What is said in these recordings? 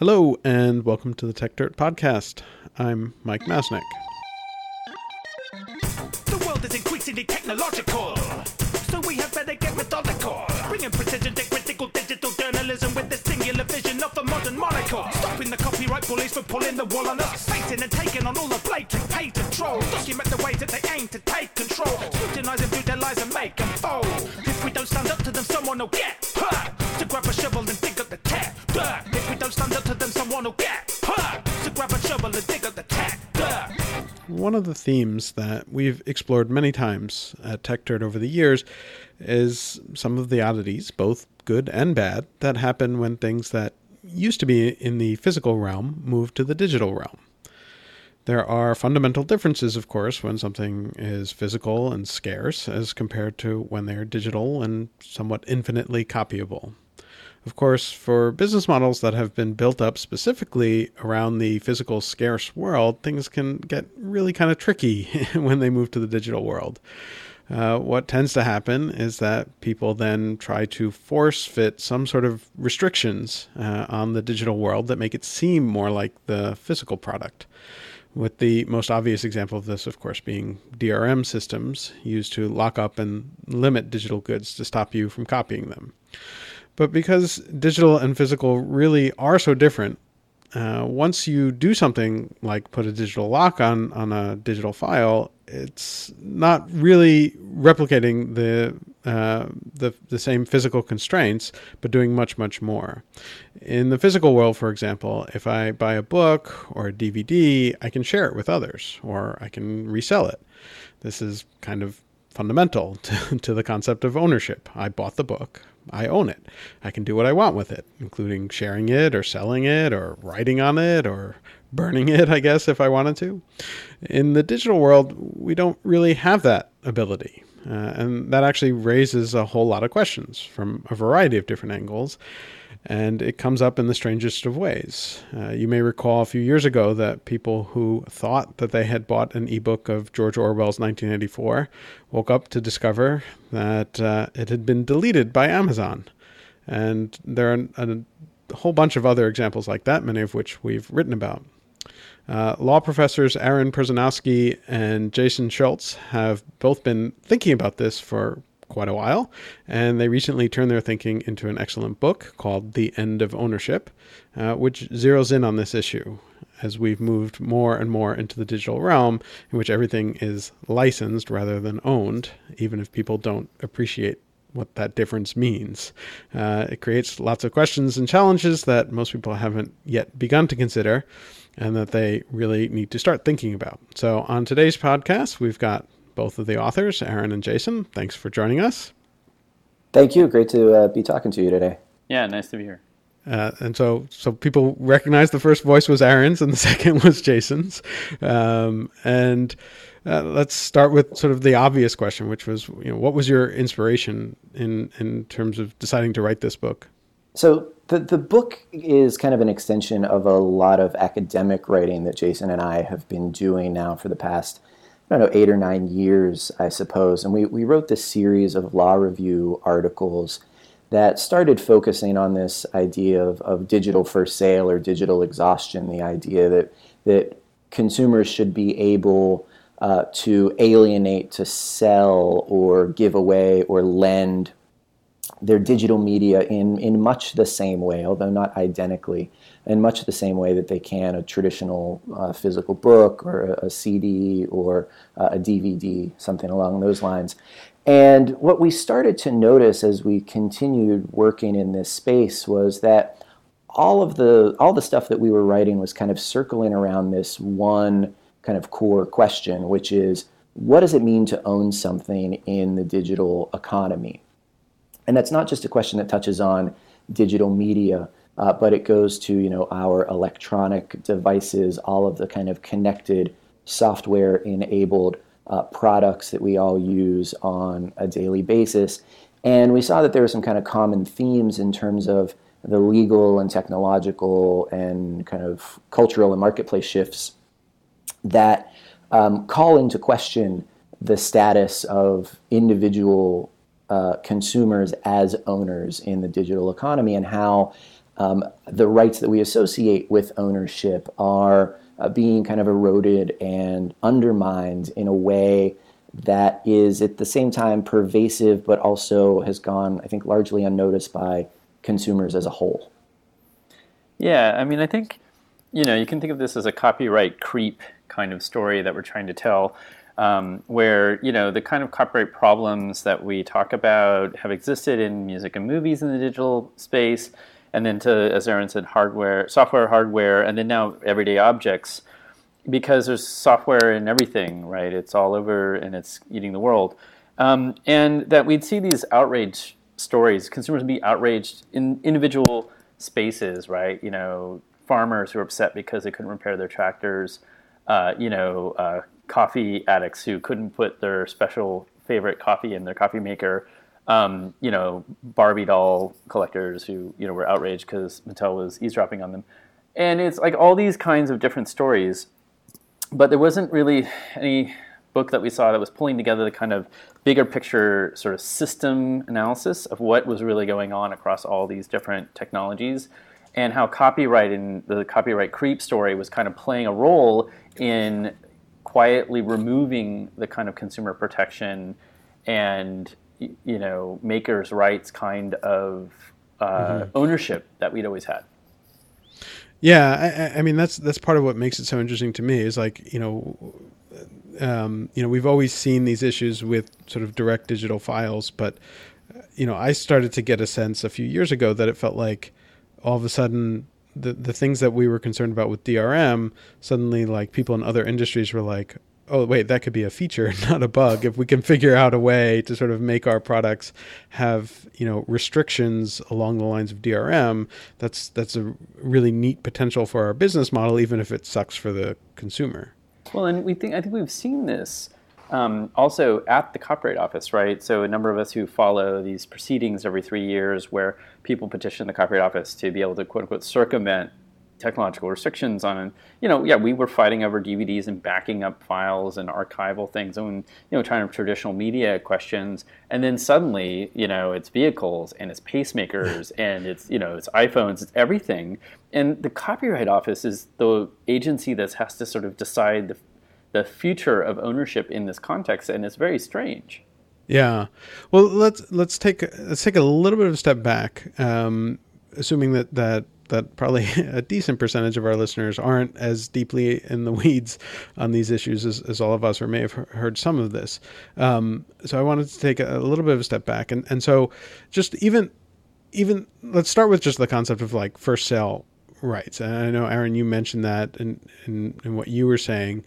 Hello, and welcome to the Techdirt Podcast. I'm Mike Masnick. The world is increasingly technological, so we better get methodical. Bringing precision to critical digital journalism with the singular vision of a modern monocle. Stopping the copyright bullies from pulling the wool on us. And taking on all the blatant. Document the that they aim to take control. Their lies and make them fold. If we don't stand up to them, someone will get hurt. To grab a shovel and dig to them, someone will get. To grab a shovel and dig. One of the themes that we've explored many times at Techdirt over the years is some of the oddities, both good and bad, that happen when things that used to be in the physical realm move to the digital realm. There are fundamental differences, of course, when something is physical and scarce as compared to when they are digital and somewhat infinitely copyable. Of course, for business models that have been built up specifically around the physical scarce world, things can get really kind of tricky when they move to the digital world. Uh, what tends to happen is that people then try to force fit some sort of restrictions uh, on the digital world that make it seem more like the physical product. With the most obvious example of this, of course, being DRM systems used to lock up and limit digital goods to stop you from copying them. But because digital and physical really are so different, uh, once you do something like put a digital lock on, on a digital file, it's not really replicating the, uh, the the same physical constraints, but doing much much more. In the physical world, for example, if I buy a book or a DVD, I can share it with others, or I can resell it. This is kind of fundamental to, to the concept of ownership. I bought the book. I own it. I can do what I want with it, including sharing it or selling it or writing on it or burning it, I guess, if I wanted to. In the digital world, we don't really have that ability. Uh, and that actually raises a whole lot of questions from a variety of different angles. And it comes up in the strangest of ways. Uh, you may recall a few years ago that people who thought that they had bought an ebook of George Orwell's 1984 woke up to discover that uh, it had been deleted by Amazon. And there are a, whole bunch of other examples like that, many of which we've written about. Uh, law professors Aaron Perzanowski and Jason Schultz have both been thinking about this for quite a while, and they recently turned their thinking into an excellent book called The End of Ownership, uh, which zeroes in on this issue as we've moved more and more into the digital realm in which everything is licensed rather than owned, even if people don't appreciate what that difference means. Uh, it creates lots of questions and challenges that most people haven't yet begun to consider and that they really need to start thinking about. So, on today's podcast, we've got both of the authors, Aaron and Jason. Thanks for joining us. Thank you. Great to uh, be talking to you today. Yeah, nice to be here. Uh, and so, so people recognize the first voice was Aaron's and the second was Jason's. Um, and uh, let's start with sort of the obvious question, which was, you know, what was your inspiration in in terms of deciding to write this book? So the the book is kind of an extension of a lot of academic writing that Jason and I have been doing now for the past I don't know, eight or nine years, I suppose. And we, we wrote this series of law review articles that started focusing on this idea of, of digital for sale or digital exhaustion, the idea that, that consumers should be able uh, to alienate, to sell, or give away, or lend their digital media in, in much the same way, although not identically, in much the same way that they can a traditional uh, physical book or a, a CD or uh, a DVD, something along those lines. And what we started to notice as we continued working in this space was that all of the all the stuff that we were writing was kind of circling around this one kind of core question, which is what does it mean to own something in the digital economy? And that's not just a question that touches on digital media, uh, but it goes to you know our electronic devices, all of the kind of connected software enabled uh, products that we all use on a daily basis. And we saw that there were some kind of common themes in terms of the legal and technological and kind of cultural and marketplace shifts that um, call into question the status of individual uh, consumers as owners in the digital economy and how um, the rights that we associate with ownership are uh, being kind of eroded and undermined in a way that is at the same time pervasive, but also has gone, I think, largely unnoticed by consumers as a whole. Yeah, I mean, I think you know you can think of this as a copyright creep kind of story that we're trying to tell. Um, where you know the kind of copyright problems that we talk about have existed in music and movies in the digital space, and then to as Aaron said, hardware, software, hardware, and then now everyday objects, because there's software in everything, right? It's all over and it's eating the world, um, and that we'd see these outrage stories. Consumers would be outraged in individual spaces, right? You know, farmers who are upset because they couldn't repair their tractors. Uh, you know, uh, coffee addicts who couldn't put their special favorite coffee in their coffee maker. Um, you know, Barbie doll collectors who you know were outraged because Mattel was eavesdropping on them, and it's like all these kinds of different stories. But there wasn't really any book that we saw that was pulling together the kind of bigger picture sort of system analysis of what was really going on across all these different technologies and how copyright and the copyright creep story was kind of playing a role in quietly removing the kind of consumer protection and you know makers' rights kind of uh, mm-hmm. ownership that we'd always had. Yeah, I, I, mean that's that's part of what makes it so interesting to me is like you know, um, you know we've always seen these issues with sort of direct digital files, but you know I started to get a sense a few years ago that it felt like all of a sudden the the things that we were concerned about with DRM, suddenly like people in other industries were like, oh wait, that could be a feature, not a bug. If we can figure out a way to sort of make our products have you know restrictions along the lines of DRM, that's that's a really neat potential for our business model, even if it sucks for the consumer. Well, and we think I think we've seen this um, also at the Copyright Office, right? So a number of us who follow these proceedings every three years, where people petition the Copyright Office to be able to quote unquote circumvent technological restrictions on you know yeah we were fighting over dvds and backing up files and archival things and you know trying to traditional media questions. And then suddenly you know it's vehicles and it's pacemakers and it's you know it's iphones it's everything. And the copyright office is the agency that has to sort of decide the the future of ownership in this context, and it's very strange. Yeah, well, let's let's take let's take a little bit of a step back, um, assuming that that that probably a decent percentage of our listeners aren't as deeply in the weeds on these issues as, as all of us, or may have heard some of this. Um, so I wanted to take a, little bit of a step back, and and so just even even let's start with just the concept of like first sale rights. And I know Aaron, you mentioned that in in, in what you were saying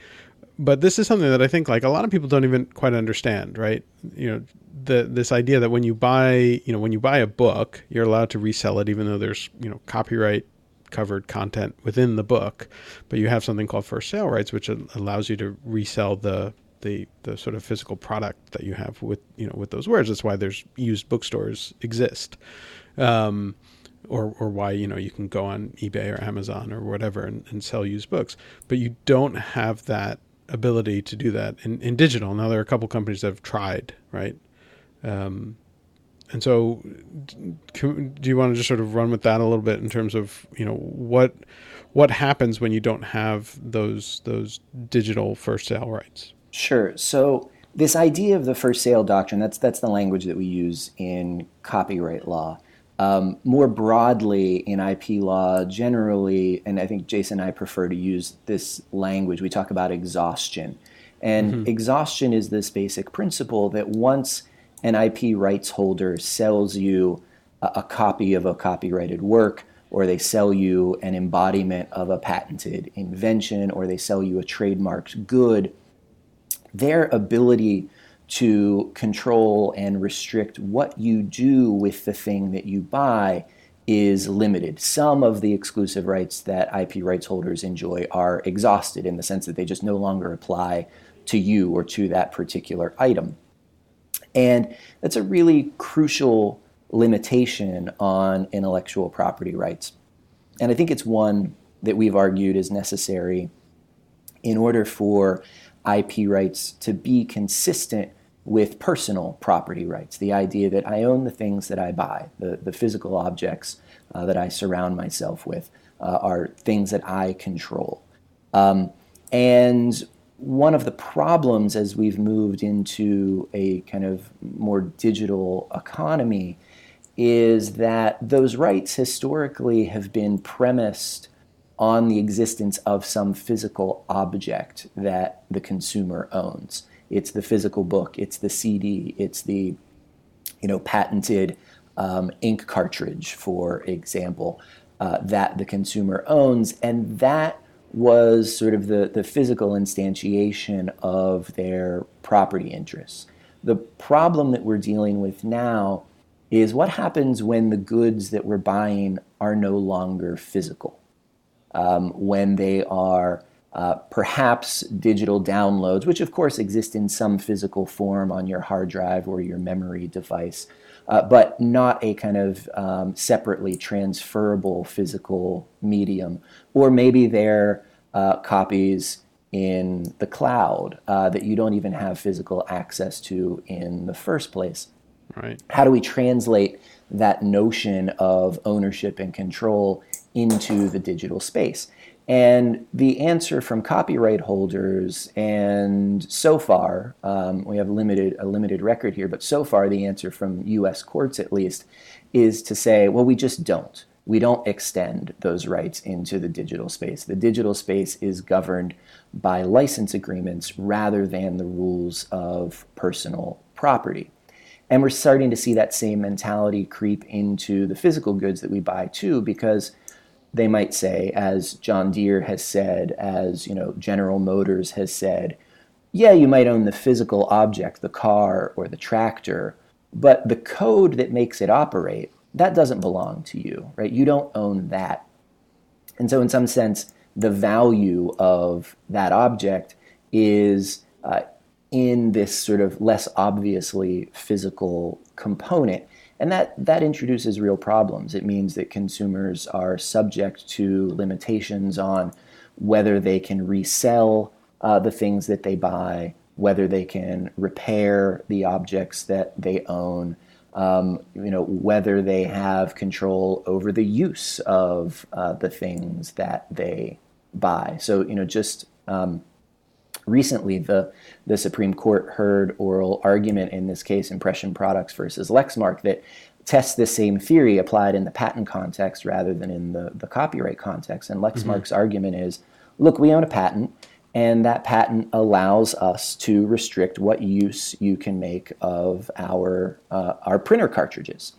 but this is something that I think like a lot of people don't even quite understand, right? You know, the this idea that when you buy, you know, when you buy a book, you're allowed to resell it even though there's, you know, copyright covered content within the book, but you have something called first sale rights which allows you to resell the the the sort of physical product that you have with, you know, with those words. That's why there's used bookstores exist. Um, or, or why you know you can go on eBay or Amazon or whatever and, and sell used books, but you don't have that ability to do that in, in digital. Now there are a couple companies that have tried, right? Um, and so, do you want to just sort of run with that a little bit in terms of you know what what happens when you don't have those those digital first sale rights? Sure. So this idea of the first sale doctrine that's that's the language that we use in copyright law. Um, more broadly in IP law, generally, and I think Jason and I prefer to use this language, we talk about exhaustion. And mm-hmm. exhaustion is this basic principle that once an IP rights holder sells you a, a copy of a copyrighted work, or they sell you an embodiment of a patented invention, or they sell you a trademarked good, their ability to control and restrict what you do with the thing that you buy is limited. Some of the exclusive rights that IP rights holders enjoy are exhausted in the sense that they just no longer apply to you or to that particular item. And that's a really crucial limitation on intellectual property rights. And I think it's one that we've argued is necessary in order for IP rights to be consistent with personal property rights, the idea that I own the things that I buy, the, the physical objects uh, that I surround myself with uh, are things that I control. Um, and one of the problems as we've moved into a kind of more digital economy is that those rights historically have been premised on the existence of some physical object that the consumer owns. It's the physical book, it's the CD, it's the you know patented um, ink cartridge, for example, uh, that the consumer owns, and that was sort of the, the physical instantiation of their property interests. The problem that we're dealing with now is what happens when the goods that we're buying are no longer physical, um, when they are uh, perhaps digital downloads, which of course exist in some physical form on your hard drive or your memory device, uh, but not a kind of um, separately transferable physical medium. Or maybe they're uh, copies in the cloud uh, that you don't even have physical access to in the first place. Right. How do we translate that notion of ownership and control into the digital space? And the answer from copyright holders, and so far, um, we have limited, a limited record here, but so far the answer from US courts at least is to say, well, we just don't. We don't extend those rights into the digital space. The digital space is governed by license agreements rather than the rules of personal property. And we're starting to see that same mentality creep into the physical goods that we buy too, because they might say, as John Deere has said, as you know, General Motors has said, yeah, you might own the physical object, the car or the tractor, but the code that makes it operate, that doesn't belong to you, right? You don't own that. And so, in some sense, the value of that object is uh, in this sort of less obviously physical component. And that, that introduces real problems. It means that consumers are subject to limitations on whether they can resell uh, the things that they buy, whether they can repair the objects that they own, um, you know, whether they have control over the use of uh, the things that they buy. So, you know, just um, recently the the Supreme Court heard oral argument in this case, Impression Products versus Lexmark, that tests the same theory applied in the patent context rather than in the, the copyright context. And Lexmark's mm-hmm. argument is look, we own a patent, and that patent allows us to restrict what use you can make of our, uh, our printer cartridges.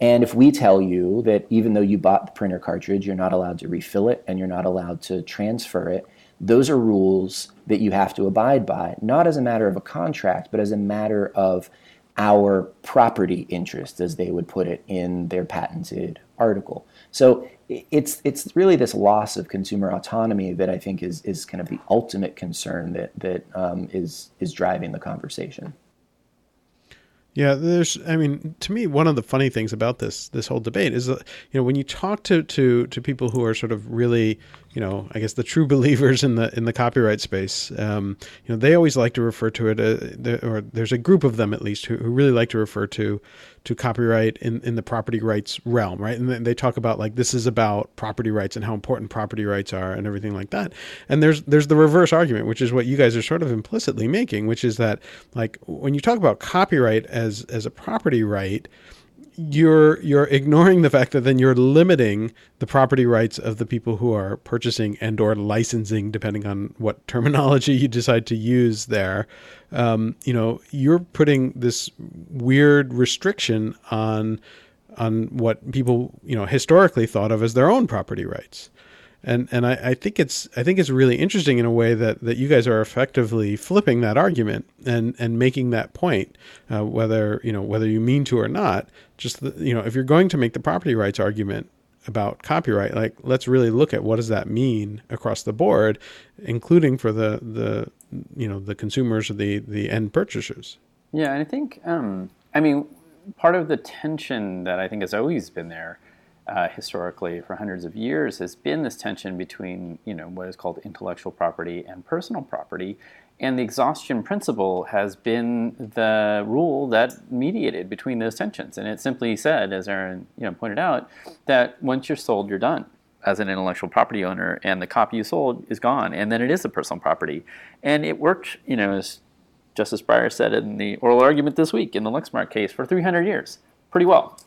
And if we tell you that even though you bought the printer cartridge, you're not allowed to refill it and you're not allowed to transfer it, those are rules that you have to abide by, not as a matter of a contract, but as a matter of our property interest, as they would put it in their patented article. So it's it's really this loss of consumer autonomy that I think is is kind of the ultimate concern that that um, is is driving the conversation. Yeah, there's. I mean, to me, one of the funny things about this this whole debate is that you know when you talk to to to people who are sort of really you know, I guess the true believers in the in the copyright space, um, you know, they always like to refer to it, uh, or there's a group of them at least who, who really like to refer to to copyright in, in the property rights realm, right? And they talk about like this is about property rights and how important property rights are and everything like that. And there's there's the reverse argument, which is what you guys are sort of implicitly making, which is that like when you talk about copyright as as a property right you're you're ignoring the fact that then you're limiting the property rights of the people who are purchasing and or licensing, depending on what terminology you decide to use there. Um, you know, you're putting this weird restriction on on what people you know historically thought of as their own property rights and and I, I, think it's I think it's really interesting in a way that, that you guys are effectively flipping that argument and and making that point, uh, whether you know whether you mean to or not. Just the, you know if you're going to make the property rights argument about copyright, like let's really look at what does that mean across the board, including for the the you know the consumers or the the end purchasers. Yeah, and I think um, I mean part of the tension that I think has always been there uh, historically for hundreds of years has been this tension between you know what is called intellectual property and personal property. And the exhaustion principle has been the rule that mediated between those tensions. And it simply said as aaron you know pointed out that once you're sold you're done as an intellectual property owner and the copy you sold is gone and then it is a personal property. And it worked you know as justice breyer said in the oral argument this week in the lexmark case for 300 years. Pretty well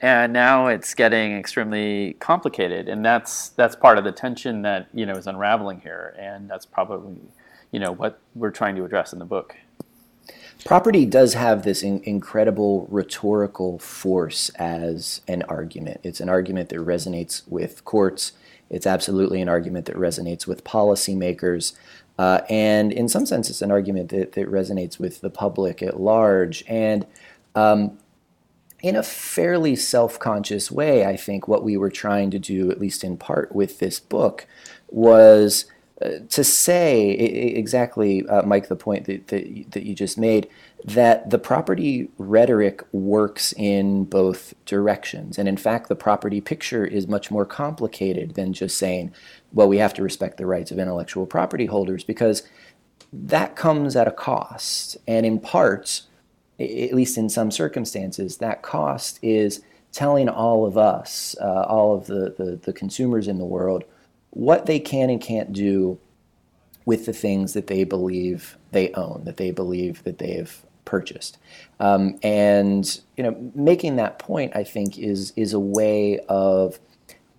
and now it's getting extremely complicated. And that's that's part of the tension that you know is unraveling here. And that's probably you know what we're trying to address in the book. Property does have this in, incredible rhetorical force as an argument. It's an argument that resonates with courts. It's absolutely an argument that resonates with policymakers. Uh, and in some sense it's an argument that, that resonates with the public at large. And um, in a fairly self conscious way, I think what we were trying to do, at least in part with this book, was uh, to say exactly, uh, Mike, the point that, that, that you just made, that the property rhetoric works in both directions. And in fact, the property picture is much more complicated than just saying, well, we have to respect the rights of intellectual property holders, because that comes at a cost. And in part, at least in some circumstances, that cost is telling all of us, uh, all of the, the, the, consumers in the world, what they can and can't do with the things that they believe they own, that they believe that they've purchased. Um, and you know, making that point, I think, is is a way of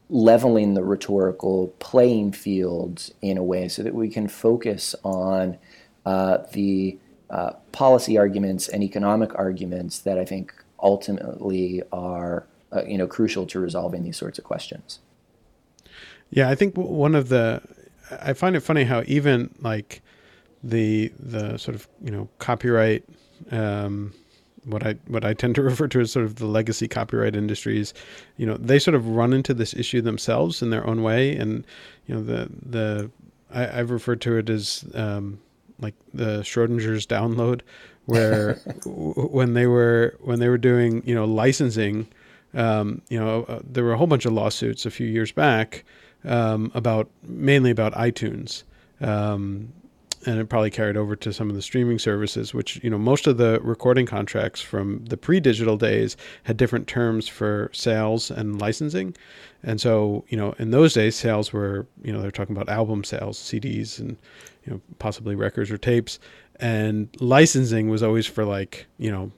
leveling the rhetorical playing field in a way so that we can focus on uh, the uh, policy arguments and economic arguments that I think ultimately are uh, you know crucial to resolving these sorts of questions. Yeah, I think one of the I find it funny how even like the the sort of you know copyright um, what I what I tend to refer to as sort of the legacy copyright industries, you know, they sort of run into this issue themselves in their own way, and you know the the I, have referred to it as um, like the Schrodinger's download, where when they were when they were doing you know licensing, um, you know uh, there were a whole bunch of lawsuits a few years back um, about mainly about iTunes. Um, and it probably carried over to some of the streaming services, which you know most of the recording contracts from the pre-digital days had different terms for sales and licensing, and so you know in those days sales were you know they're talking about album sales, CDs, and you know possibly records or tapes. And licensing was always for like you know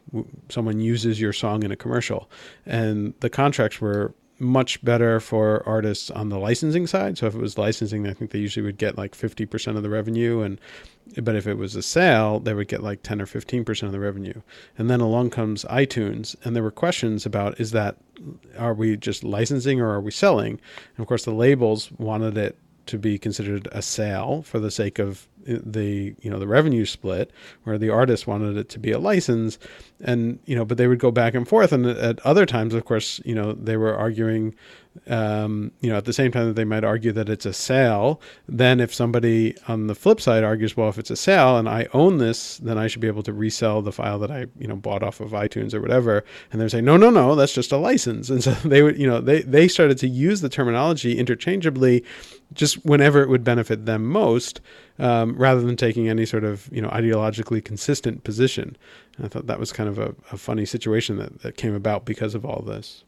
someone uses your song in a commercial. And the contracts were much better for artists on the licensing side. So if it was licensing i think they usually would get like 50% of the revenue and but if it was a sale they would get like 10 or 15% of the revenue. And then along comes itunes and there were questions about is that are we just licensing or are we selling? And of course the labels wanted it to be considered a sale for the sake of the you know the revenue split where the artist wanted it to be a license and you know but they would go back and forth and at other times of course you know they were arguing um, you know, at the same time that they might argue that it's a sale, then if somebody on the flip side argues, well, if it's a sale and I own this, then I should be able to resell the file that I, you know, bought off of iTunes or whatever. And they're saying, no, no, no, that's just a license. And so they would, you know, they, they started to use the terminology interchangeably just whenever it would benefit them most, um, rather than taking any sort of, you know, ideologically consistent position. And I thought that was kind of a, a funny situation that, that came about because of all this.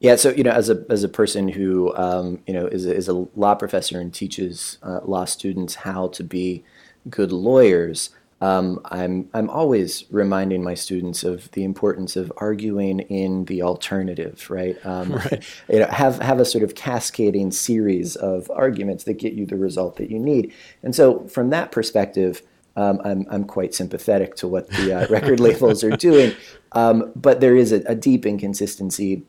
Yeah, so you know, as a as a person who um, you know is a, is a law professor and teaches uh, law students how to be good lawyers, um, I'm I'm always reminding my students of the importance of arguing in the alternative, right? Um, right. You know, have have a sort of cascading series of arguments that get you the result that you need. And so, from that perspective, um, I'm I'm quite sympathetic to what the uh, record labels are doing. Um, but there is a, a deep inconsistency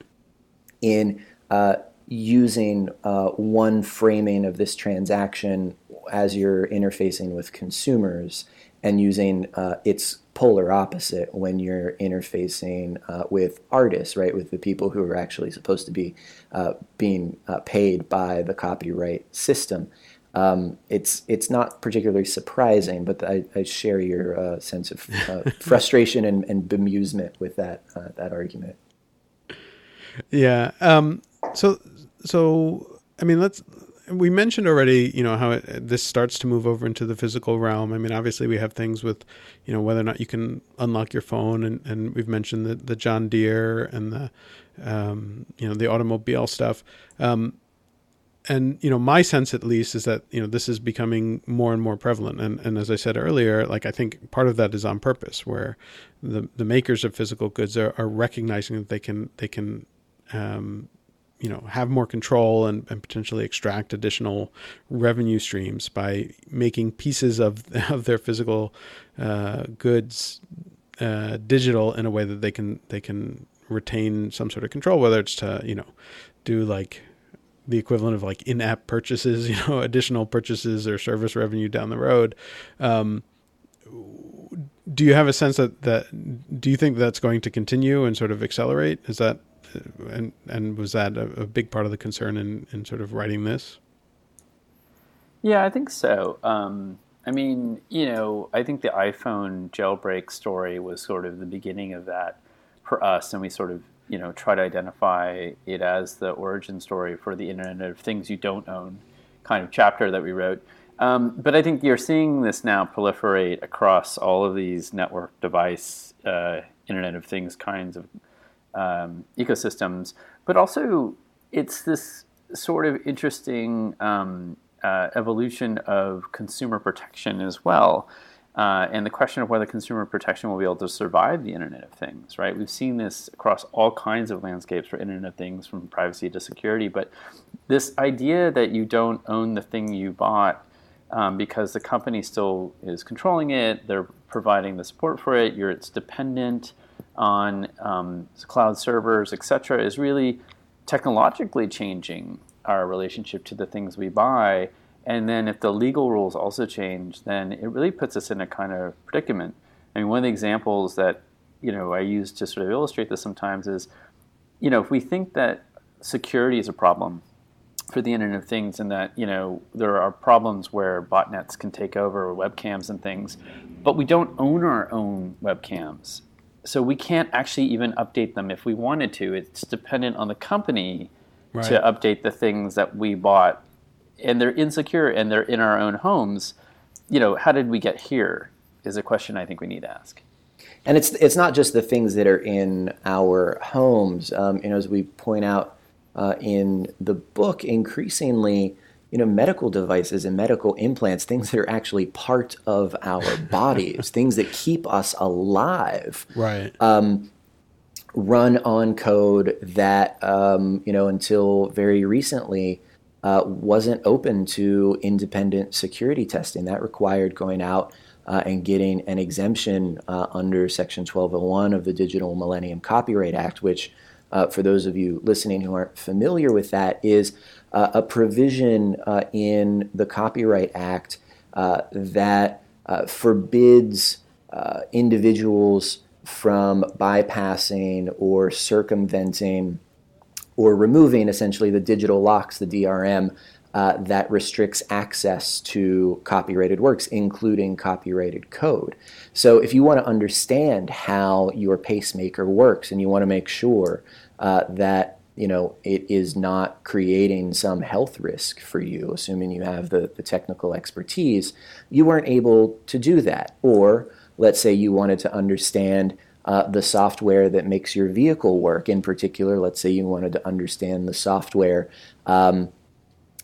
in uh, using uh, one framing of this transaction as you're interfacing with consumers and using uh, its polar opposite when you're interfacing uh, with artists, right, with the people who are actually supposed to be uh, being uh, paid by the copyright system. Um, it's it's not particularly surprising, but I, I share your uh, sense of uh, frustration and, and bemusement with that that argument. Yeah. Um, So, so I mean, let's. We mentioned already, you know, how it, this starts to move over into the physical realm. I mean, obviously, we have things with, you know, whether or not you can unlock your phone, and, and we've mentioned the, the John Deere and the, um, you know, the automobile stuff. Um, and you know my sense at least is that you know this is becoming more and more prevalent and and as i said earlier like i think part of that is on purpose where the the makers of physical goods are, are recognizing that they can they can um, you know have more control and, and potentially extract additional revenue streams by making pieces of of their physical uh, goods uh, digital in a way that they can they can retain some sort of control whether it's to you know do like the equivalent of like in-app purchases, you know, additional purchases or service revenue down the road. Um, do you have a sense that that do you think that's going to continue and sort of accelerate? Is that and and was that a, a big part of the concern in in sort of writing this? Yeah, I think so. Um, I mean, you know, I think the iPhone jailbreak story was sort of the beginning of that for us, and we sort of you know try to identify it as the origin story for the Internet of Things you don't own kind of chapter that we wrote. Um, but I think you're seeing this now proliferate across all of these network device, uh, Internet of Things kinds of um, ecosystems. But also, it's this sort of interesting um, uh, evolution of consumer protection as well. Uh, and the question of whether consumer protection will be able to survive the Internet of Things, right? We've seen this across all kinds of landscapes for Internet of Things, from privacy to security. But this idea that you don't own the thing you bought um, because the company still is controlling it, they're providing the support for it, you're it's dependent on um, cloud servers, etc., is really technologically changing our relationship to the things we buy and then if the legal rules also change, then it really puts us in a kind of predicament. I mean, one of the examples that you know I use to sort of illustrate this sometimes is, you know, if we think that security is a problem for the Internet of Things, and that you know there are problems where botnets can take over webcams and things, but we don't own our own webcams, so we can't actually even update them if we wanted to. It's dependent on the company right. to update the things that we bought and they're insecure and they're in our own homes, you know, how did we get here? Is a question I think we need to ask. And it's it's not just the things that are in our homes. Um, you know, as we point out uh, in the book, increasingly, you know, medical devices and medical implants, things that are actually part of our bodies, things that keep us alive, right? Um, run on code that um, you know until very recently uh, wasn't open to independent security testing. That required going out uh, and getting an exemption uh, under Section 1201 of the Digital Millennium Copyright Act, which, uh, for those of you listening who aren't familiar with that, is uh, a provision uh, in the Copyright Act that forbids individuals from bypassing or circumventing or removing essentially the digital locks, the DRM, uh, that restricts access to copyrighted works, including copyrighted code. So, if you want to understand how your pacemaker works and you want to make sure uh, that you know it is not creating some health risk for you, assuming you have the, the technical expertise, you weren't able to do that. Or let's say you wanted to understand uh, the software that makes your vehicle work. In particular, let's say you wanted to understand the software um,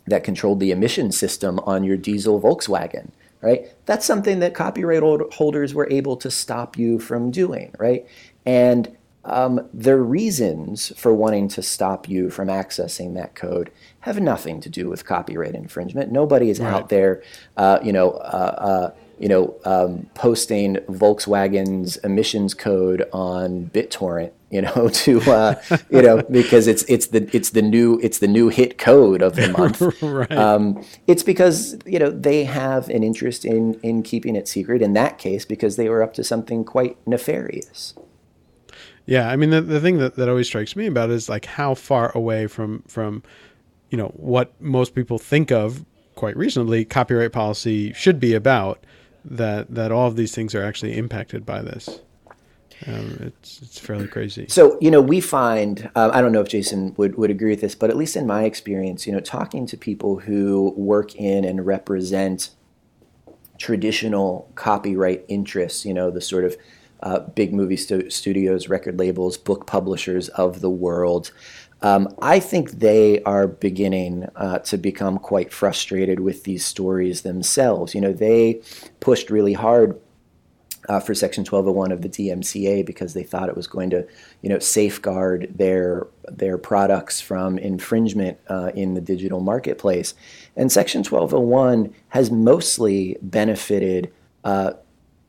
that controlled the emission system on your diesel Volkswagen, right? That's something that copyright holders were able to stop you from doing, right? And um, the reasons for wanting to stop you from accessing that code have nothing to do with copyright infringement. Nobody is right. out there, uh, you know, uh, uh, you know, um, posting Volkswagen's emissions code on BitTorrent, you know, to uh, you know because it's it's the it's the new it's the new hit code of the month. right. um, it's because you know they have an interest in in keeping it secret. In that case, because they were up to something quite nefarious. Yeah, I mean the the thing that, that always strikes me about is like how far away from from you know what most people think of quite reasonably copyright policy should be about that that all of these things are actually impacted by this. Um, it's it's fairly crazy. So you know, we find um, I don't know if Jason would would agree with this, but at least in my experience, you know, talking to people who work in and represent traditional copyright interests, you know, the sort of uh, big movie stu- studios, record labels, book publishers of the world. Um, I think they are beginning uh, to become quite frustrated with these stories themselves. You know, they pushed really hard uh, for Section 1201 of the DMCA because they thought it was going to, you know, safeguard their their products from infringement uh, in the digital marketplace. And Section 1201 has mostly benefited uh,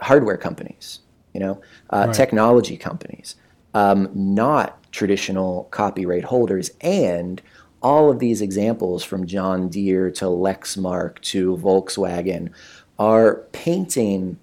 hardware companies, you know, uh, right. technology companies, um, not traditional copyright holders. And all of these examples from John Deere to Lexmark to Volkswagen are painting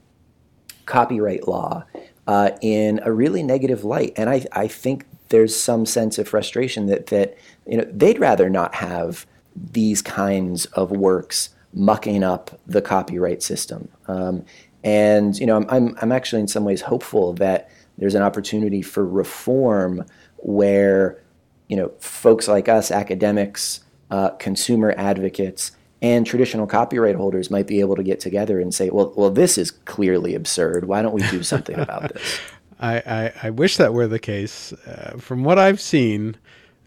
copyright law uh, in a really negative light. And I, I think there's some sense of frustration that, that you know they'd rather not have these kinds of works mucking up the copyright system. Um, and you know, I'm, I'm, I'm actually in some ways hopeful that there's an opportunity for reform where you know folks like us, academics, uh, consumer advocates, and traditional copyright holders might be able to get together and say, well, well, this is clearly absurd. Why don't we do something about this? I, I, I, wish that were the case. Uh, from what I've seen,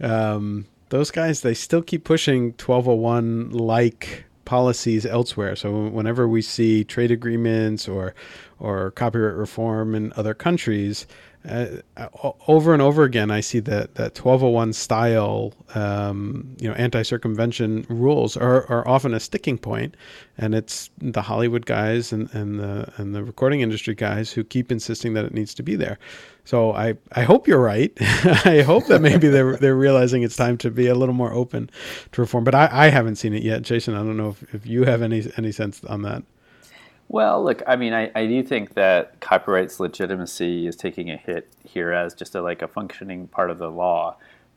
um, those guys they still keep pushing 1201 like policies elsewhere. So whenever we see trade agreements or or copyright reform in other countries, uh, over and over again, I see that that 1201 style, um, you know, anti-circumvention rules are, are often a sticking point, and it's the Hollywood guys and, and the and the recording industry guys who keep insisting that it needs to be there. So I, I hope you're right. I hope that maybe they're they're realizing it's time to be a little more open to reform. But I, I haven't seen it yet, Jason. I don't know if, if you have any any sense on that. Well, look, I mean, I, I do think that copyright's legitimacy is taking a hit here as just a, like a functioning part of the law.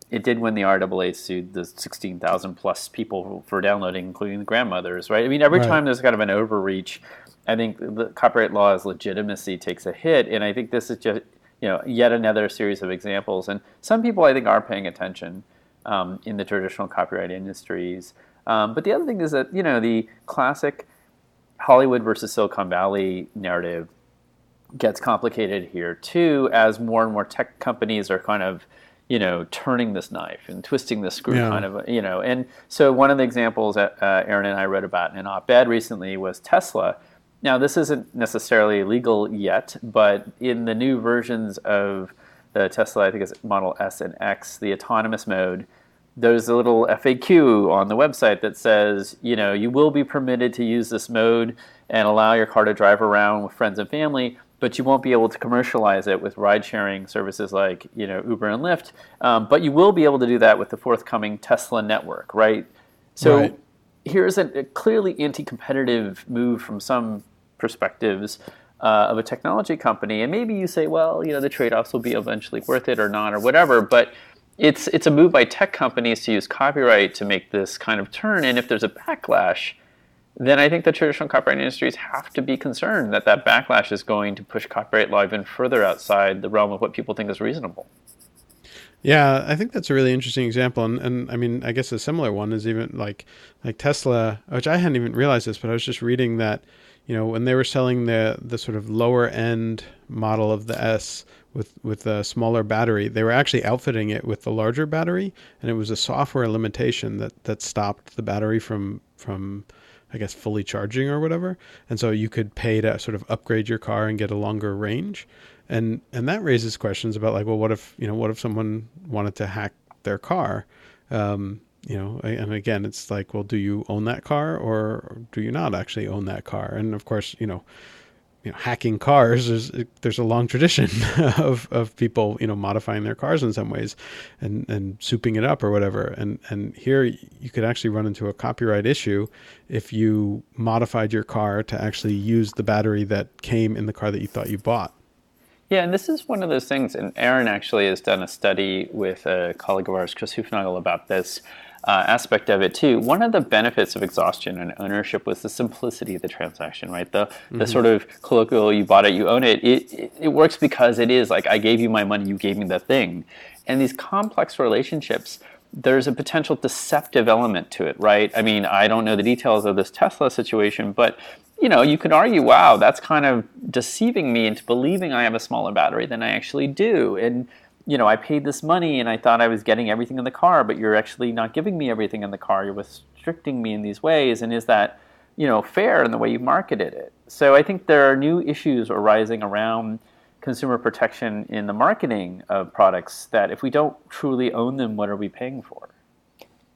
It did when the RIAA sued the 16,000 plus people for downloading, including the grandmothers, right? I mean, every right. time there's kind of an overreach, I think the copyright law's legitimacy takes a hit. And I think this is just, you know, yet another series of examples. And some people, I think, are paying attention um, in the traditional copyright industries. Um, but the other thing is that, you know, the classic – Hollywood versus Silicon Valley narrative gets complicated here too, as more and more tech companies are kind of, you know, turning this knife and twisting the screw, yeah. kind of, you know. And so one of the examples that uh, Aaron and I wrote about in an op-ed recently was Tesla. Now, this isn't necessarily legal yet, but in the new versions of the Tesla, I think it's Model S and X, the autonomous mode there's a little FAQ on the website that says, you know, you will be permitted to use this mode and allow your car to drive around with friends and family, but you won't be able to commercialize it with ride-sharing services like, you know, Uber and Lyft. Um, but you will be able to do that with the forthcoming Tesla network, right? So right. here's a, a, clearly anti-competitive move from some perspectives. Uh, of a technology company, and maybe you say, well, you know, the trade-offs will be eventually worth it or not or whatever. But it's it's a move by tech companies to use copyright to make this kind of turn. And if there's a backlash, then I think the traditional copyright industries have to be concerned that that backlash is going to push copyright law even further outside the realm of what people think is reasonable. Yeah, I think that's a really interesting example, and, and I mean, I guess a similar one is even like like Tesla, which I hadn't even realized this, but I was just reading that, you know, when they were selling the the sort of lower end model of the S, with with a smaller battery. They were actually outfitting it with the larger battery, and it was a software limitation that that stopped the battery from from I guess fully charging or whatever. And so you could pay to sort of upgrade your car and get a longer range. And and that raises questions about like, well, what if you know, what if someone wanted to hack their car? Um, you know, and again, it's like, well, do you own that car or do you not actually own that car? And of course, you know, you know, hacking cars, there's there's a long tradition of, of people you know modifying their cars in some ways, and and souping it up or whatever. And and here you could actually run into a copyright issue if you modified your car to actually use the battery that came in the car that you thought you bought. Yeah, and this is one of those things. And Aaron actually has done a study with a colleague of ours, Chris Hoofnagle, about this. Uh, aspect of it too. One of the benefits of exhaustion and ownership was the simplicity of the transaction, right? The mm-hmm. the sort of colloquial "you bought it, you own it." It, it. it works because it is like I gave you my money, you gave me the thing, and these complex relationships. There's a potential deceptive element to it, right? I mean, I don't know the details of this Tesla situation, but you know, you could argue, wow, that's kind of deceiving me into believing I have a smaller battery than I actually do. And you know, I paid this money and I thought I was getting everything in the car, but you're actually not giving me everything in the car. You're restricting me in these ways. And is that, you know, fair in the way you marketed it? So I think there are new issues arising around consumer protection in the marketing of products that if we don't truly own them, what are we paying for?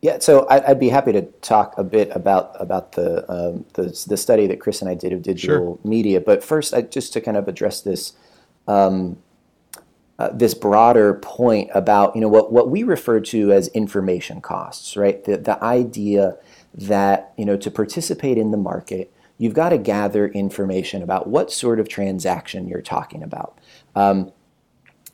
Yeah, so I'd be happy to talk a bit about about the um, the, the, study that Chris and I did of digital sure. media. But first, I, just to kind of address this um, uh, this broader point about you know what what we refer to as information costs, right? The the idea that you know to participate in the market, you've got to gather information about what sort of transaction you're talking about. Um,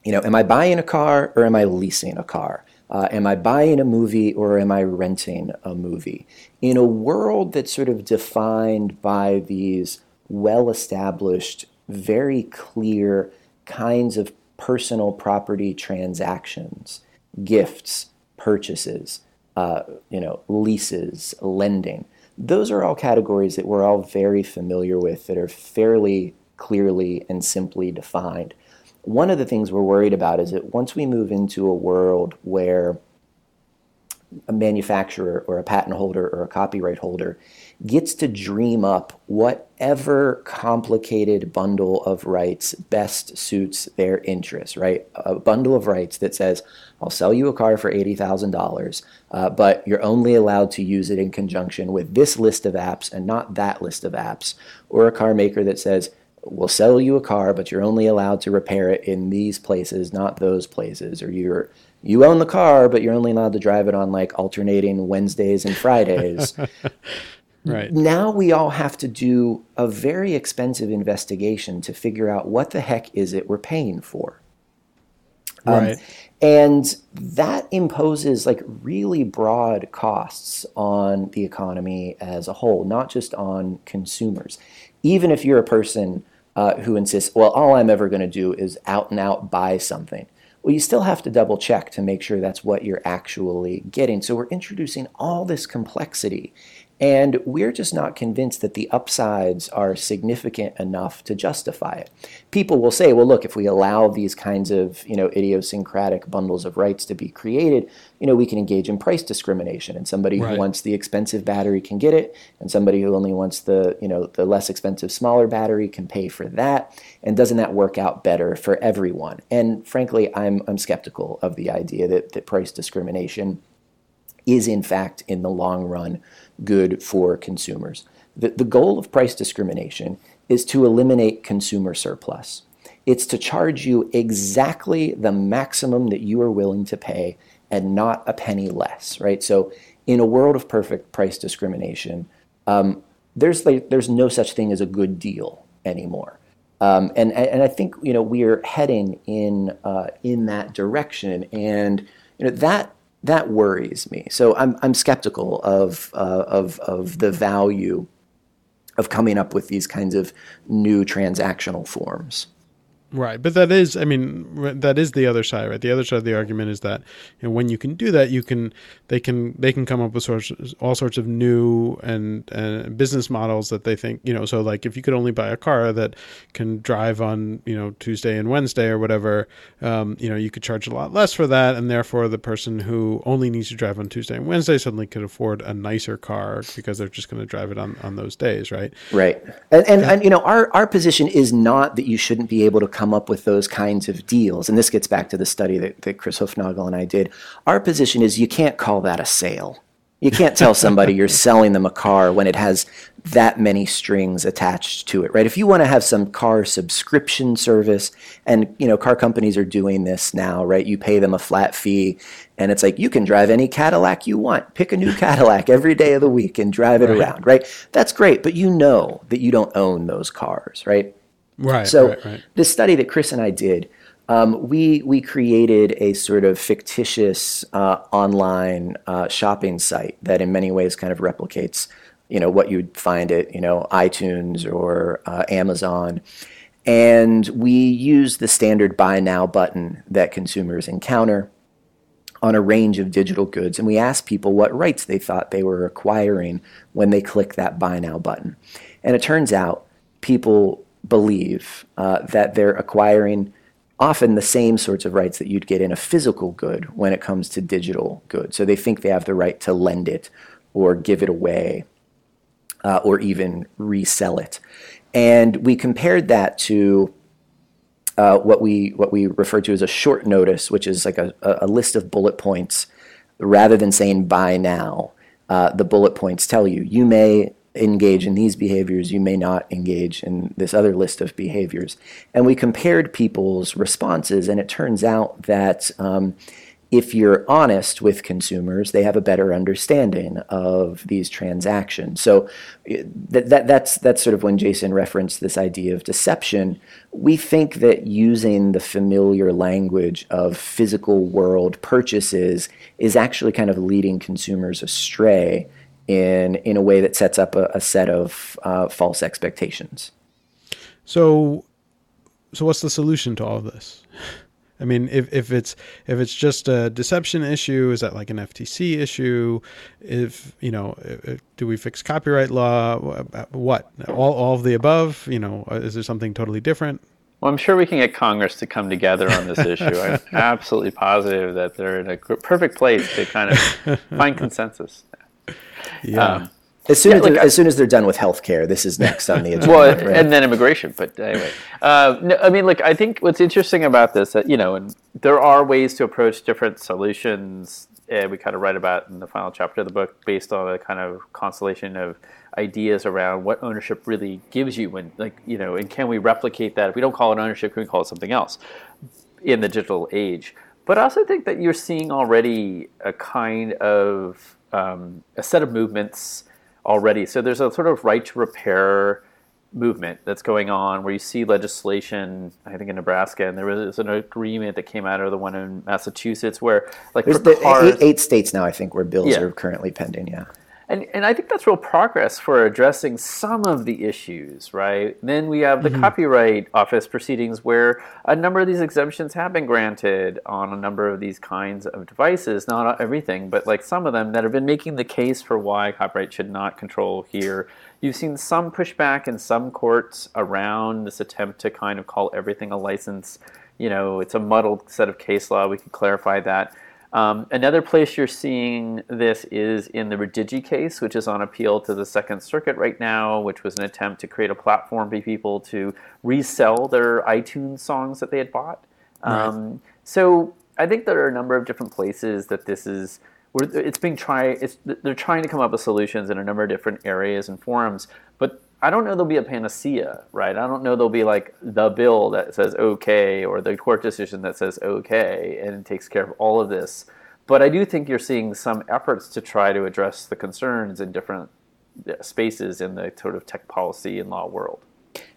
you know, am I buying a car or am I leasing a car? Uh, am I buying a movie or am I renting a movie? In a world that's sort of defined by these well established, very clear kinds of personal property transactions, gifts, purchases, uh, you know, leases, lending. Those are all categories that we're all very familiar with that are fairly clearly and simply defined. One of the things we're worried about is that once we move into a world where a manufacturer or a patent holder or a copyright holder gets to dream up whatever complicated bundle of rights best suits their interests, right? A bundle of rights that says, I'll sell you a car for $80,000, uh, but you're only allowed to use it in conjunction with this list of apps and not that list of apps. Or a car maker that says, we'll sell you a car, but you're only allowed to repair it in these places, not those places. Or you're you own the car, but you're only allowed to drive it on like alternating Wednesdays and Fridays. Right. Now we all have to do a very expensive investigation to figure out what the heck is it we're paying for. Um, right. and that imposes like really broad costs on the economy as a whole, not just on consumers. Even if you're a person uh, who insists, well, all I'm ever going to do is out and out buy something. Well, you still have to double check to make sure that's what you're actually getting. So we're introducing all this complexity and we're just not convinced that the upsides are significant enough to justify it. People will say, well, look, if we allow these kinds of you know, idiosyncratic bundles of rights to be created, you know, we can engage in price discrimination. And somebody right. who wants the expensive battery can get it, and somebody who only wants the, you know, the less expensive, smaller battery can pay for that. And doesn't that work out better for everyone? And frankly, I'm, I'm skeptical of the idea that, that price discrimination is in fact in the long run good for consumers. The, the goal of price discrimination is to eliminate consumer surplus. It's to charge you exactly the maximum that you are willing to pay and not a penny less, right? So, in a world of perfect price discrimination, um, there's like, there's no such thing as a good deal anymore. Um, and, and I think you know we are heading in uh, in that direction, and you know that that worries me. So I'm I'm skeptical of uh, of of the value of coming up with these kinds of new transactional forms. Right, but that is, I mean, that is the other side, right? The other side of the argument is that you know, when you can do that, you can they can they can come up with sorts all sorts of new and, and business models that they think you know. So like if you could only buy a car that can drive on you know Tuesday and Wednesday or whatever, um, you know, you could charge a lot less for that, and therefore the person who only needs to drive on Tuesday and Wednesday suddenly could afford a nicer car because they're just going to drive it on on those days, right? Right, and and, and you know our our position is not that you shouldn't be able to come up with those kinds of deals. And this gets back to the study that, that Chris Hoofnagle and I did. Our position is you can't call that a sale. You can't tell somebody you're selling them a car when it has that many strings attached to it, right? If you want to have some car subscription service, and you know, car companies are doing this now, right? You pay them a flat fee, and it's like you can drive any Cadillac you want. Pick a new Cadillac every day of the week and drive it right. around, right? That's great, but you know that you don't own those cars, right? Right. So right, right. this study that Chris and I did, Um, we we created a sort of fictitious uh, online uh, shopping site that, in many ways, kind of replicates, you know, what you'd find at you know iTunes or uh, Amazon, and we use the standard buy now button that consumers encounter on a range of digital goods, and we asked people what rights they thought they were acquiring when they click that buy now button, and it turns out people believe uh, that they're acquiring often the same sorts of rights that you'd get in a physical good when it comes to digital goods. So they think they have the right to lend it or give it away uh, or even resell it. And we compared that to uh, what we what we refer to as a short notice, which is like a, a list of bullet points. Rather than saying buy now, uh, the bullet points tell you you may engage in these behaviors, you may not engage in this other list of behaviors. And we compared people's responses, and it turns out that um, if you're honest with consumers, they have a better understanding of these transactions. So that, that, that's, that's sort of when Jason referenced this idea of deception. We think that using the familiar language of physical world purchases is actually kind of leading consumers astray in in a way that sets up a, a set of uh, false expectations. So, so what's the solution to all of this? I mean, if, if it's if it's just a deception issue, is that like an FTC issue? If you know, if, do we fix copyright law? What all all of the above? You know, is there something totally different? Well, I'm sure we can get Congress to come together on this issue. I'm absolutely positive that they're in a perfect place to kind of find consensus. Yeah. Um, as soon, yeah, as, like, as soon as they're done with healthcare, this is next on the agenda. well, right? and then immigration. But anyway, uh, no, I mean, like, I think what's interesting about this, that, you know, and there are ways to approach different solutions. Uh, we kind of write about in the final chapter of the book, based on a kind of constellation of ideas around what ownership really gives you, when, like, you know, and can we replicate that? If we don't call it ownership, can we call it something else in the digital age? But I also think that you're seeing already a kind of um, a set of movements already. So there's a sort of right to repair movement that's going on where you see legislation i think in nebraska and there was an agreement that came out of the one in massachusetts where like there's the cars, eight, eight, states now i think where bills yeah. are currently pending yeah and, and I think that's real progress for addressing some of the issues, right? Then we have the mm-hmm. Copyright Office proceedings where a number of these exemptions have been granted on a number of these kinds of devices, not everything, but like some of them that have been making the case for why copyright should not control here. You've seen some pushback in some courts around this attempt to kind of call everything a license. You know, it's a muddled set of case law. We can clarify that. Um, another place you're seeing this is in the Redigi case, which is on appeal to the Second Circuit right now, which was an attempt to create a platform for people to resell their iTunes songs that they had bought. Right. Um, so I think there are a number of different places that this is. It's being tried. It's they're trying to come up with solutions in a number of different areas and forums, but I don't know there'll be a panacea, right? I don't know there'll be like the bill that says okay or the court decision that says okay and it takes care of all of this. But I do think you're seeing some efforts to try to address the concerns in different spaces in the sort of tech policy and law world.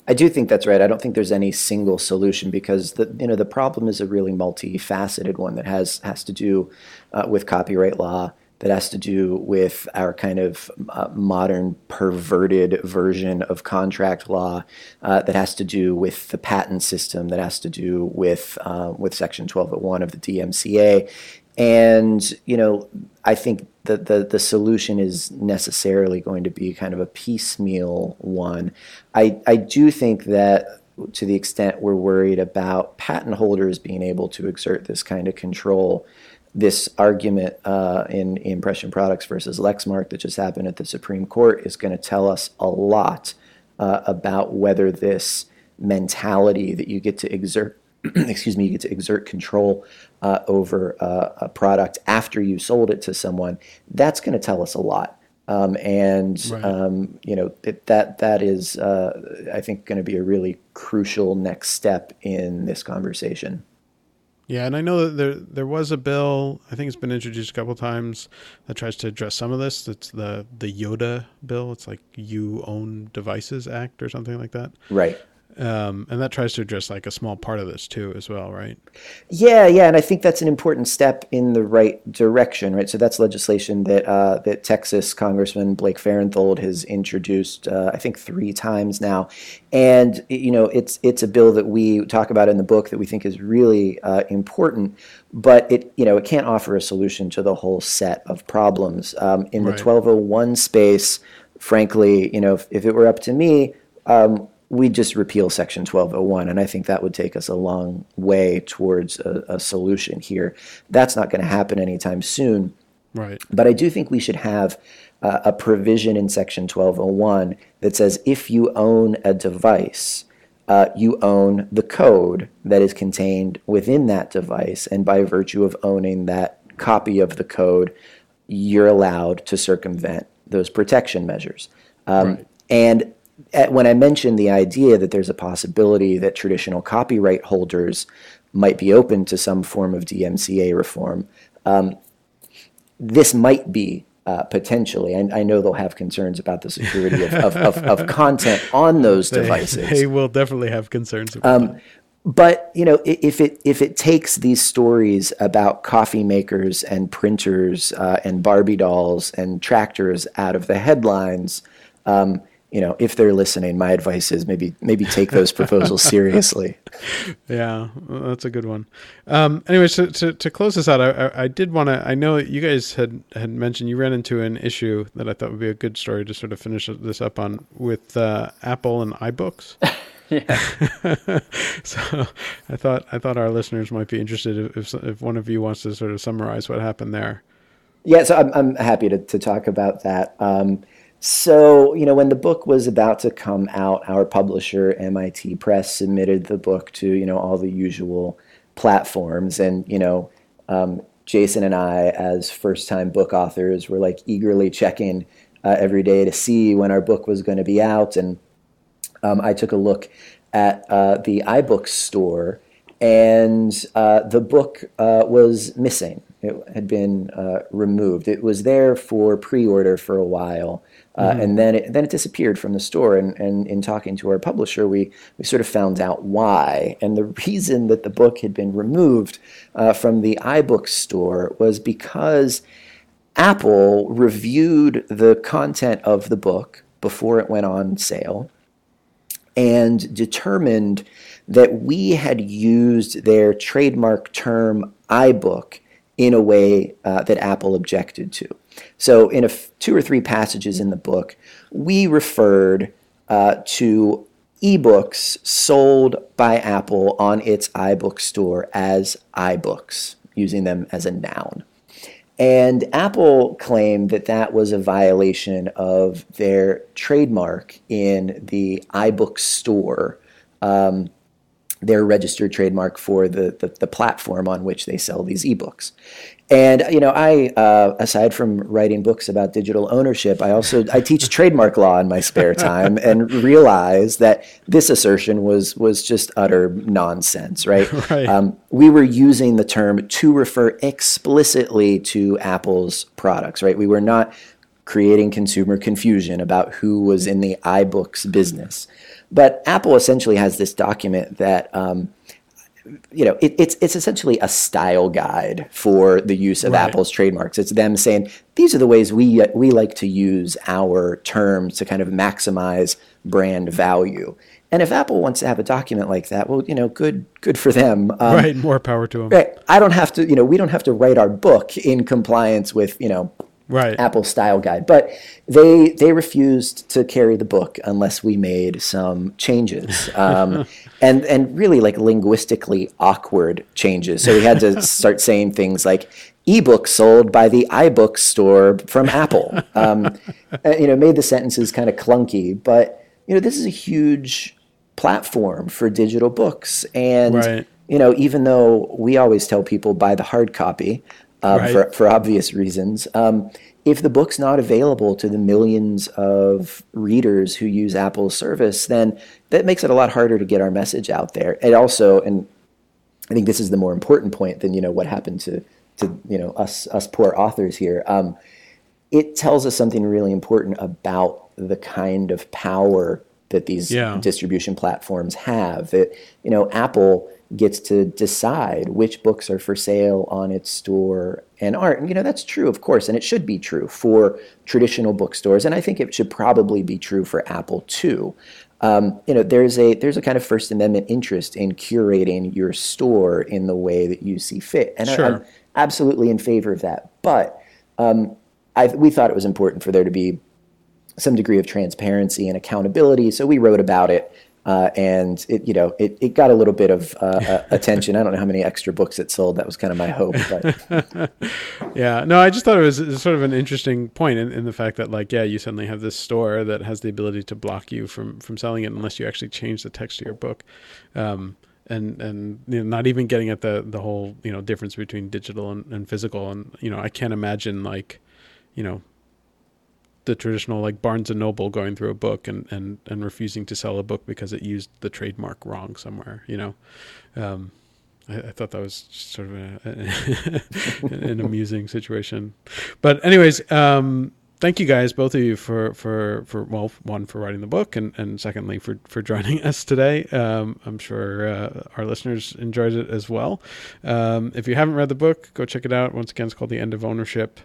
I do think that's right. I don't think there's any single solution because the you know the problem is a really multifaceted one that has has to do uh, with copyright law that has to do with our kind of uh, modern perverted version of contract law, uh, that has to do with the patent system, that has to do with uh, with Section 1201 of the DMCA, and you know I think that the the solution is necessarily going to be kind of a piecemeal one. I I do think that to the extent we're worried about patent holders being able to exert this kind of control this argument uh, in, Impression Products versus Lexmark that just happened at the Supreme Court is going to tell us a lot uh, about whether this mentality that you get to exert, excuse me, you get to exert control uh, over uh, a product after you sold it to someone. That's going to tell us a lot. Um, and right. um, you know it, that that is, uh, I think, going to be a really crucial next step in this conversation. Yeah, and I know that there there was a bill. I think it's been introduced a couple times that tries to address some of this. It's the the YODA bill. It's like You Own Devices Act or something like that. Right. Um, and that tries to address like a small part of this too, as well, right? Yeah, yeah, and I think that's an important step in the right direction, right? So that's legislation that uh, that Texas Congressman Blake Farenthold has introduced, uh, I think, three times now, and you know, it's it's a bill that we talk about in the book that we think is really uh, important, but it you know it can't offer a solution to the whole set of problems um, in Right. the 1201 space. Frankly, you know, if, if it were up to me. Um, we'd just repeal Section 1201, and I think that would take us a long way towards a, a solution here. That's not going to happen anytime soon. Right. But I do think we should have uh, a provision in Section 1201 that says if you own a device, uh, you own the code that is contained within that device, and by virtue of owning that copy of the code, you're allowed to circumvent those protection measures. Um, Right. And at, when I mentioned the idea that there's a possibility that traditional copyright holders might be open to some form of DMCA reform, um, this might be uh, potentially. I, I know they'll have concerns about the security of, of, of, of content on those They, devices. they will definitely have concerns about that. But you know, if it if it takes these stories about coffee makers and printers uh, and Barbie dolls and tractors out of the headlines, um, you know, if they're listening, my advice is maybe maybe take those proposals seriously. Yeah, that's a good one. Um, anyway, so to, to close this out, I, I, I did want to. I know you guys had had mentioned you ran into an issue that I thought would be a good story to sort of finish this up on with uh, Apple and iBooks. Yeah. so I thought I thought our listeners might be interested if, if if one of you wants to sort of summarize what happened there. Yeah, so I'm, I'm happy to, to talk about that. Um, so, you know, when the book was about to come out, our publisher, MIT Press, submitted the book to, you know, all the usual platforms. And, you know, um, Jason and I, as first time book authors, were like eagerly checking uh, every day to see when our book was going to be out. And um, I took a look at uh, the iBooks store, and uh, the book uh, was missing. It had been uh, removed. It was there for pre-order for a while, uh, and then it, then it disappeared from the store. And, and in talking to our publisher, we we sort of found out why. And the reason that the book had been removed uh, from the iBook store was because Apple reviewed the content of the book before it went on sale and determined that we had used their trademark term iBook in a way uh, that Apple objected to. So, in two or three passages in the book, we referred uh, to ebooks sold by Apple on its iBook store as iBooks, using them as a noun. And Apple claimed that that was a violation of their trademark in the iBook store, um, their registered trademark for the, the, the platform on which they sell these ebooks. And you know, I uh, aside from writing books about digital ownership, I also I teach trademark law in my spare time, and realize that this assertion was was just utter nonsense. Right? Right. Um, we were using the term to refer explicitly to Apple's products. Right? We were not creating consumer confusion about who was in the iBooks business. But Apple essentially has this document that. Um, you know, it, it's it's essentially a style guide for the use of Right. Apple's trademarks. It's them saying these are the ways we we like to use our terms to kind of maximize brand value. And if Apple wants to have a document like that, well, you know, good good for them. Um, right, more power to them. right. I don't have to, you know, we don't have to write our book in compliance with, you know, Right. Apple style guide. But they they refused to carry the book unless we made some changes, um, and and really like linguistically awkward changes. So we had to start saying things like ebook sold by the iBook store from Apple. Um, uh, you know, made the sentences kind of clunky, but you know, this is a huge platform for digital books, and Right. you know, even though we always tell people buy the hard copy um, Right. for, for obvious reasons, um, if the book's not available to the millions of readers who use Apple's service, then that makes it a lot harder to get our message out there. It also, and I think this is the more important point than you know what happened to to you know us us poor authors here. Um, it tells us something really important about the kind of power that these Yeah. distribution platforms have. That you know, Apple gets to decide which books are for sale on its store and aren't. And you know, that's true, of course, and it should be true for traditional bookstores, and I think it should probably be true for Apple too. Um, you know, there's a there's a kind of First Amendment interest in curating your store in the way that you see fit, and I, Sure. I'm absolutely in favor of that. But um, I, we thought it was important for there to be some degree of transparency and accountability. So we wrote about it, uh, and it you know it, it got a little bit of uh, uh, attention. I don't know how many extra books it sold. That was kind of my hope. But Yeah, no, I just thought it was it was sort of an interesting point in, in the fact that like yeah, you suddenly have this store that has the ability to block you from from selling it unless you actually change the text of your book, um, and and you know, not even getting at the the whole you know difference between digital and, and physical, and you know I can't imagine like, you know. The traditional like Barnes and Noble going through a book and, and, and refusing to sell a book because it used the trademark wrong somewhere, you know. Um, I, I thought that was sort of a, an amusing situation. But anyways, um, thank you guys, both of you, for for for well, one for writing the book, and and secondly for for joining us today. Um, I'm sure uh, our listeners enjoyed it as well. Um, if you haven't read the book, go check it out. Once again, it's called The End of Ownership.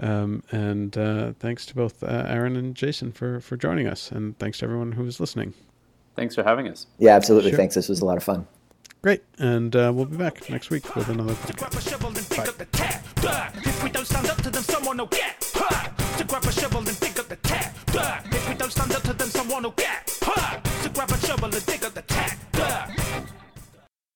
Um, and uh, thanks to both uh, Aaron and Jason for for joining us, and thanks to everyone who was listening. Thanks for having us. yeah, absolutely. Sure. Thanks. This was a lot of fun. Great, and uh, we'll be back next week with another To podcast. grab